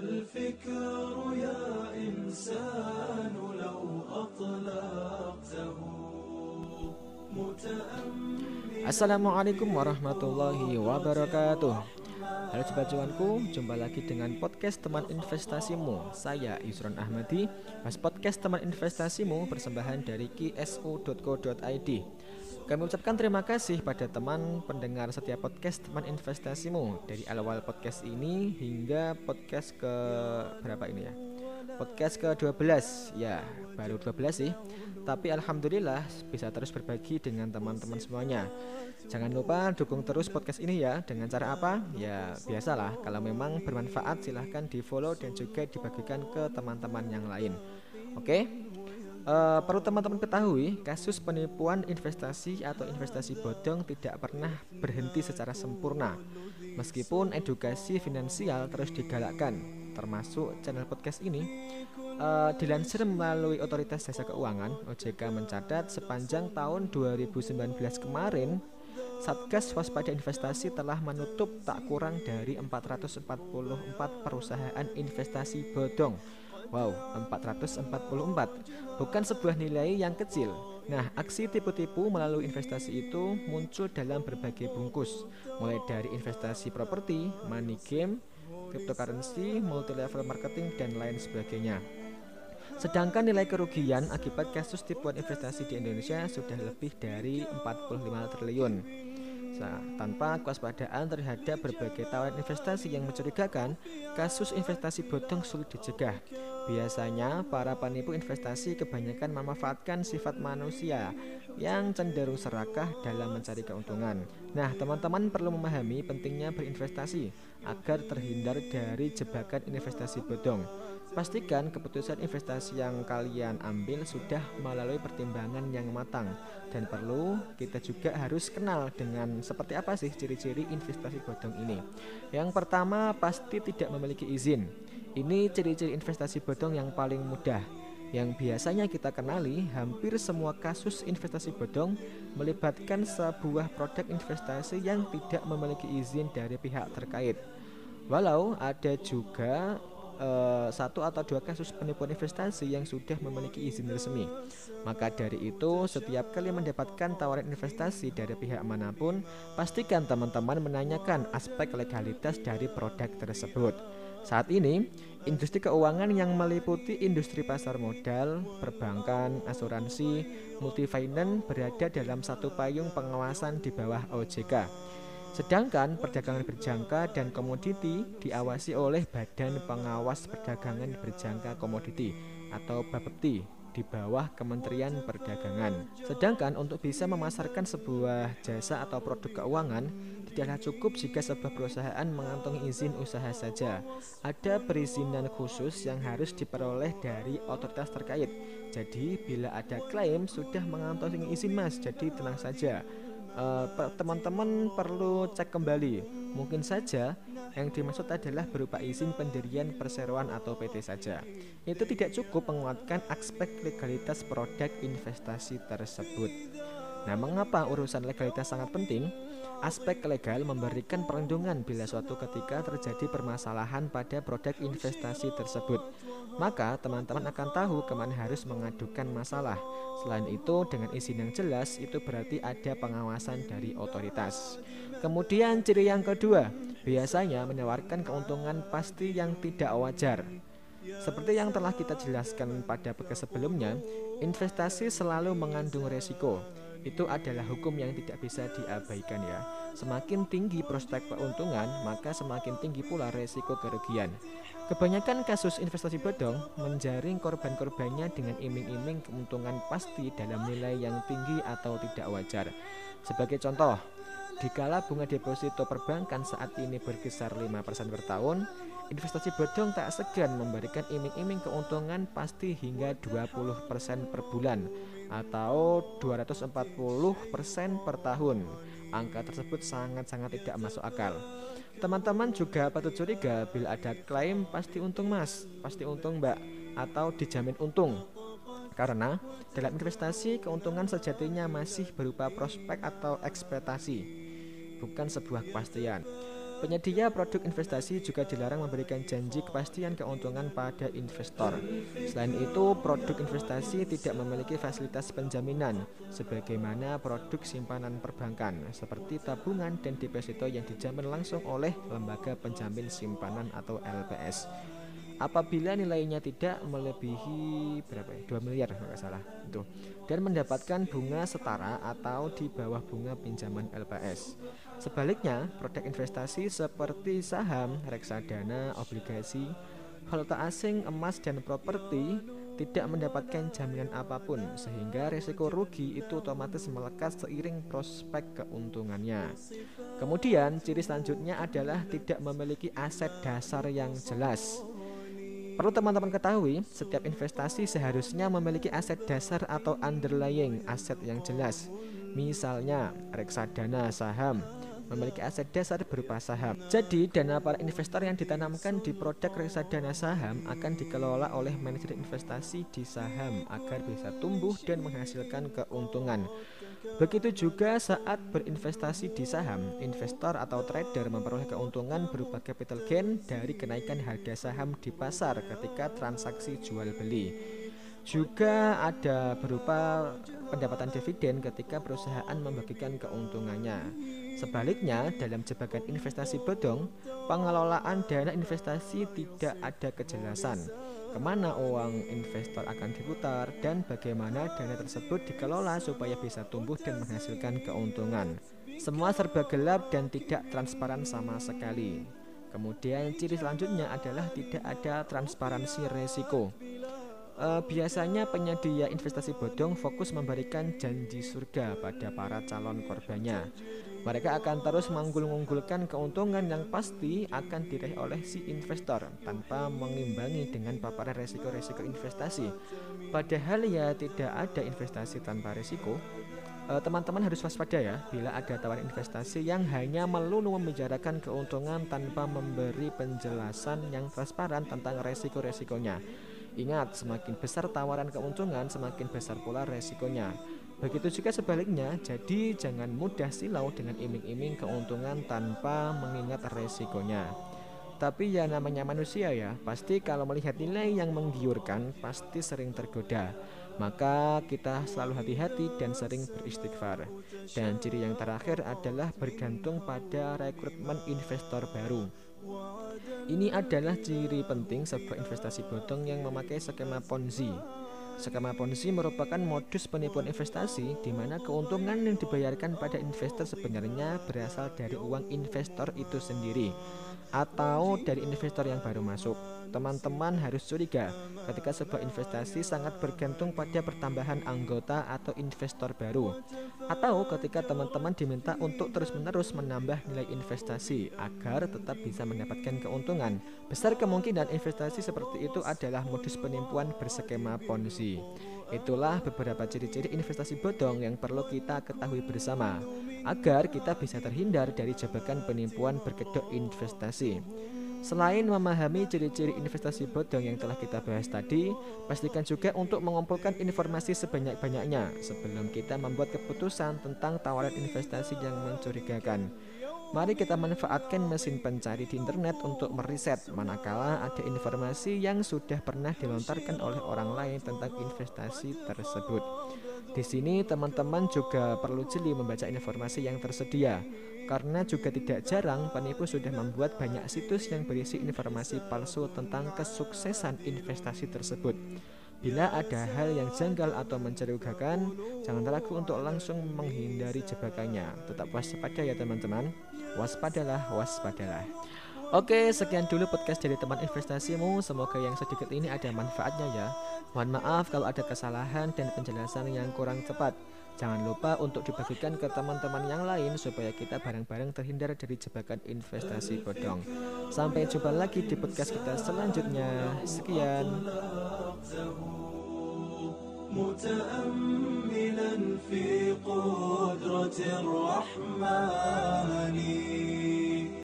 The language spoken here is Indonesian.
الفكر يا إنسان لو أطلقته متأمل Assalamualaikum warahmatullahi wabarakatuh Halo sobat cuanku, jumpa lagi dengan podcast teman investasimu Saya Yusron Ahmadi Mas podcast teman investasimu persembahan dari ksu.co.id Kami ucapkan terima kasih pada teman pendengar setiap podcast teman investasimu Dari awal podcast ini hingga podcast ke berapa ini ya? Podcast ke-12 Ya, baru 12 sih. Tapi Alhamdulillah bisa terus berbagi dengan teman-teman semuanya. Jangan lupa dukung terus podcast ini ya. Dengan cara apa? Ya biasalah. Kalau memang bermanfaat silahkan di follow dan juga dibagikan ke teman-teman yang lain. Oke Eh, perlu teman-teman ketahui, kasus penipuan investasi atau investasi bodong tidak pernah berhenti secara sempurna. Meskipun edukasi finansial terus digalakkan, termasuk channel podcast ini, eh, dilansir melalui Otoritas Jasa Keuangan (OJK) mencatat sepanjang tahun 2019 kemarin, Satgas Waspada Investasi telah menutup tak kurang dari 444 perusahaan investasi bodong Wow, 444 Bukan sebuah nilai yang kecil. Nah, aksi tipu-tipu melalui investasi itu muncul dalam berbagai bungkus. Mulai dari investasi properti, money game, cryptocurrency, multi-level marketing, dan lain sebagainya. Sedangkan nilai kerugian akibat kasus tipuan investasi di Indonesia sudah lebih dari 45 triliun. Tanpa kewaspadaan terhadap berbagai tawaran investasi yang mencurigakan, kasus investasi bodong sulit dicegah. Biasanya, para penipu investasi kebanyakan memanfaatkan sifat manusia yang cenderung serakah dalam mencari keuntungan. Nah, teman-teman perlu memahami pentingnya berinvestasi agar terhindar dari jebakan investasi bodong. Pastikan keputusan investasi yang kalian ambil sudah melalui pertimbangan yang matang dan perlu kita juga harus kenal dengan seperti apa sih ciri-ciri investasi bodong ini. Yang pertama pasti tidak memiliki izin. Ini ciri-ciri investasi bodong yang paling mudah. Yang biasanya kita kenali, hampir semua kasus investasi bodong melibatkan sebuah produk investasi yang tidak memiliki izin dari pihak terkait. Walau ada juga uh, satu atau dua kasus penipuan investasi yang sudah memiliki izin resmi. Maka dari itu, setiap kali mendapatkan tawaran investasi dari pihak mana pun, pastikan teman-teman menanyakan aspek legalitas dari produk tersebut. Saat ini, industri keuangan yang meliputi industri pasar modal, perbankan, asuransi, multifinance berada dalam satu payung pengawasan di bawah OJK. Sedangkan perdagangan berjangka dan komoditi diawasi oleh Badan Pengawas Perdagangan Berjangka Komoditi atau Bapepti di bawah Kementerian Perdagangan. Sedangkan untuk bisa memasarkan sebuah jasa atau produk keuangan tidaklah cukup jika sebuah perusahaan mengantongi izin usaha saja. Ada perizinan khusus yang harus diperoleh dari otoritas terkait. Jadi bila ada klaim sudah mengantongi izin Mas, jadi tenang saja teman-teman uh, perlu cek kembali. Mungkin saja yang dimaksud adalah berupa izin pendirian perseroan atau PT saja. Itu tidak cukup menguatkan aspek legalitas produk investasi tersebut. Nah, mengapa urusan legalitas sangat penting? Aspek legal memberikan perlindungan bila suatu ketika terjadi permasalahan pada produk investasi tersebut. Maka teman-teman akan tahu ke mana harus mengadukan masalah. Selain itu, dengan izin yang jelas, itu berarti ada pengawasan dari otoritas. Kemudian ciri yang kedua, biasanya menawarkan keuntungan pasti yang tidak wajar. Seperti yang telah kita jelaskan pada podcast sebelumnya, investasi selalu mengandung resiko itu adalah hukum yang tidak bisa diabaikan ya. Semakin tinggi prospek keuntungan, maka semakin tinggi pula resiko kerugian. Kebanyakan kasus investasi bodong menjaring korban-korbannya dengan iming-iming keuntungan pasti dalam nilai yang tinggi atau tidak wajar. Sebagai contoh, dikala bunga deposito perbankan saat ini berkisar 5% per tahun, investasi bodong tak segan memberikan iming-iming keuntungan pasti hingga 20% per bulan atau 240% per tahun. Angka tersebut sangat-sangat tidak masuk akal. Teman-teman juga patut curiga bila ada klaim pasti untung mas, pasti untung mbak, atau dijamin untung. Karena dalam investasi keuntungan sejatinya masih berupa prospek atau ekspektasi, bukan sebuah kepastian. Penyedia produk investasi juga dilarang memberikan janji kepastian keuntungan pada investor. Selain itu, produk investasi tidak memiliki fasilitas penjaminan sebagaimana produk simpanan perbankan seperti tabungan dan deposito yang dijamin langsung oleh lembaga penjamin simpanan atau LPS apabila nilainya tidak melebihi berapa ya 2 miliar kalau salah itu dan mendapatkan bunga setara atau di bawah bunga pinjaman LPS sebaliknya produk investasi seperti saham reksadana obligasi valuta asing emas dan properti tidak mendapatkan jaminan apa pun sehingga risiko rugi itu otomatis melekat seiring prospek keuntungannya. Kemudian ciri selanjutnya adalah tidak memiliki aset dasar yang jelas. Perlu teman-teman ketahui, setiap investasi seharusnya memiliki aset dasar atau underlying aset yang jelas. Misalnya, reksadana saham memiliki aset dasar berupa saham. Jadi, dana para investor yang ditanamkan di produk reksadana saham akan dikelola oleh manajer investasi di saham agar bisa tumbuh dan menghasilkan keuntungan. Begitu juga saat berinvestasi di saham, investor atau trader memperoleh keuntungan berupa capital gain dari kenaikan harga saham di pasar ketika transaksi jual beli. Juga ada berupa pendapatan dividen ketika perusahaan membagikan keuntungannya. Sebaliknya, dalam jebakan investasi bodong, pengelolaan dana investasi tidak ada kejelasan ke mana uang investor akan diputar dan bagaimana dana tersebut dikelola supaya bisa tumbuh dan menghasilkan keuntungan. Semua serba gelap dan tidak transparan sama sekali. Kemudian ciri selanjutnya adalah tidak ada transparansi resiko. E, biasanya penyedia investasi bodong fokus memberikan janji surga pada para calon korbannya. Mereka akan terus mengunggul-unggulkan keuntungan yang pasti akan diraih oleh si investor tanpa mengimbangi dengan paparan resiko-resiko investasi. Padahal ya tidak ada investasi tanpa resiko. Eh, teman-teman harus waspada ya bila ada tawaran investasi yang hanya melulu membicarakan keuntungan tanpa memberi penjelasan yang transparan tentang resiko-resikonya. Ingat, semakin besar tawaran keuntungan, semakin besar pula resikonya. Begitu juga sebaliknya, jadi jangan mudah silau dengan iming-iming keuntungan tanpa mengingat resikonya. Tapi ya namanya manusia ya, pasti kalau melihat nilai yang menggiurkan pasti sering tergoda. Maka kita selalu hati-hati dan sering beristighfar. Dan ciri yang terakhir adalah bergantung pada rekrutmen investor baru. Ini adalah ciri penting sebuah investasi bodong yang memakai skema Ponzi. Skema Ponzi merupakan modus penipuan investasi di mana keuntungan yang dibayarkan pada investor sebenarnya berasal dari uang investor itu sendiri atau dari investor yang baru masuk. Teman-teman harus curiga ketika sebuah investasi sangat bergantung pada pertambahan anggota atau investor baru atau ketika teman-teman diminta untuk terus-menerus menambah nilai investasi agar tetap bisa mendapatkan keuntungan. Besar kemungkinan investasi seperti itu adalah modus penipuan berskema Ponzi. Itulah beberapa ciri-ciri investasi bodong yang perlu kita ketahui bersama agar kita bisa terhindar dari jebakan penipuan berkedok investasi. Selain memahami ciri-ciri investasi bodong yang telah kita bahas tadi, pastikan juga untuk mengumpulkan informasi sebanyak-banyaknya sebelum kita membuat keputusan tentang tawaran investasi yang mencurigakan. Mari kita manfaatkan mesin pencari di internet untuk meriset manakala ada informasi yang sudah pernah dilontarkan oleh orang lain tentang investasi tersebut. Di sini teman-teman juga perlu jeli membaca informasi yang tersedia karena juga tidak jarang penipu sudah membuat banyak situs yang berisi informasi palsu tentang kesuksesan investasi tersebut. Bila ada hal yang janggal atau mencurigakan, jangan ragu untuk langsung menghindari jebakannya. Tetap waspada ya teman-teman. Waspadalah, waspadalah. Oke, sekian dulu podcast dari teman investasimu. Semoga yang sedikit ini ada manfaatnya ya. Mohon maaf kalau ada kesalahan dan penjelasan yang kurang tepat. Jangan lupa untuk dibagikan ke teman-teman yang lain supaya kita bareng-bareng terhindar dari jebakan investasi bodong. Sampai jumpa lagi di podcast kita selanjutnya. Sekian. في قدرة الرحمن.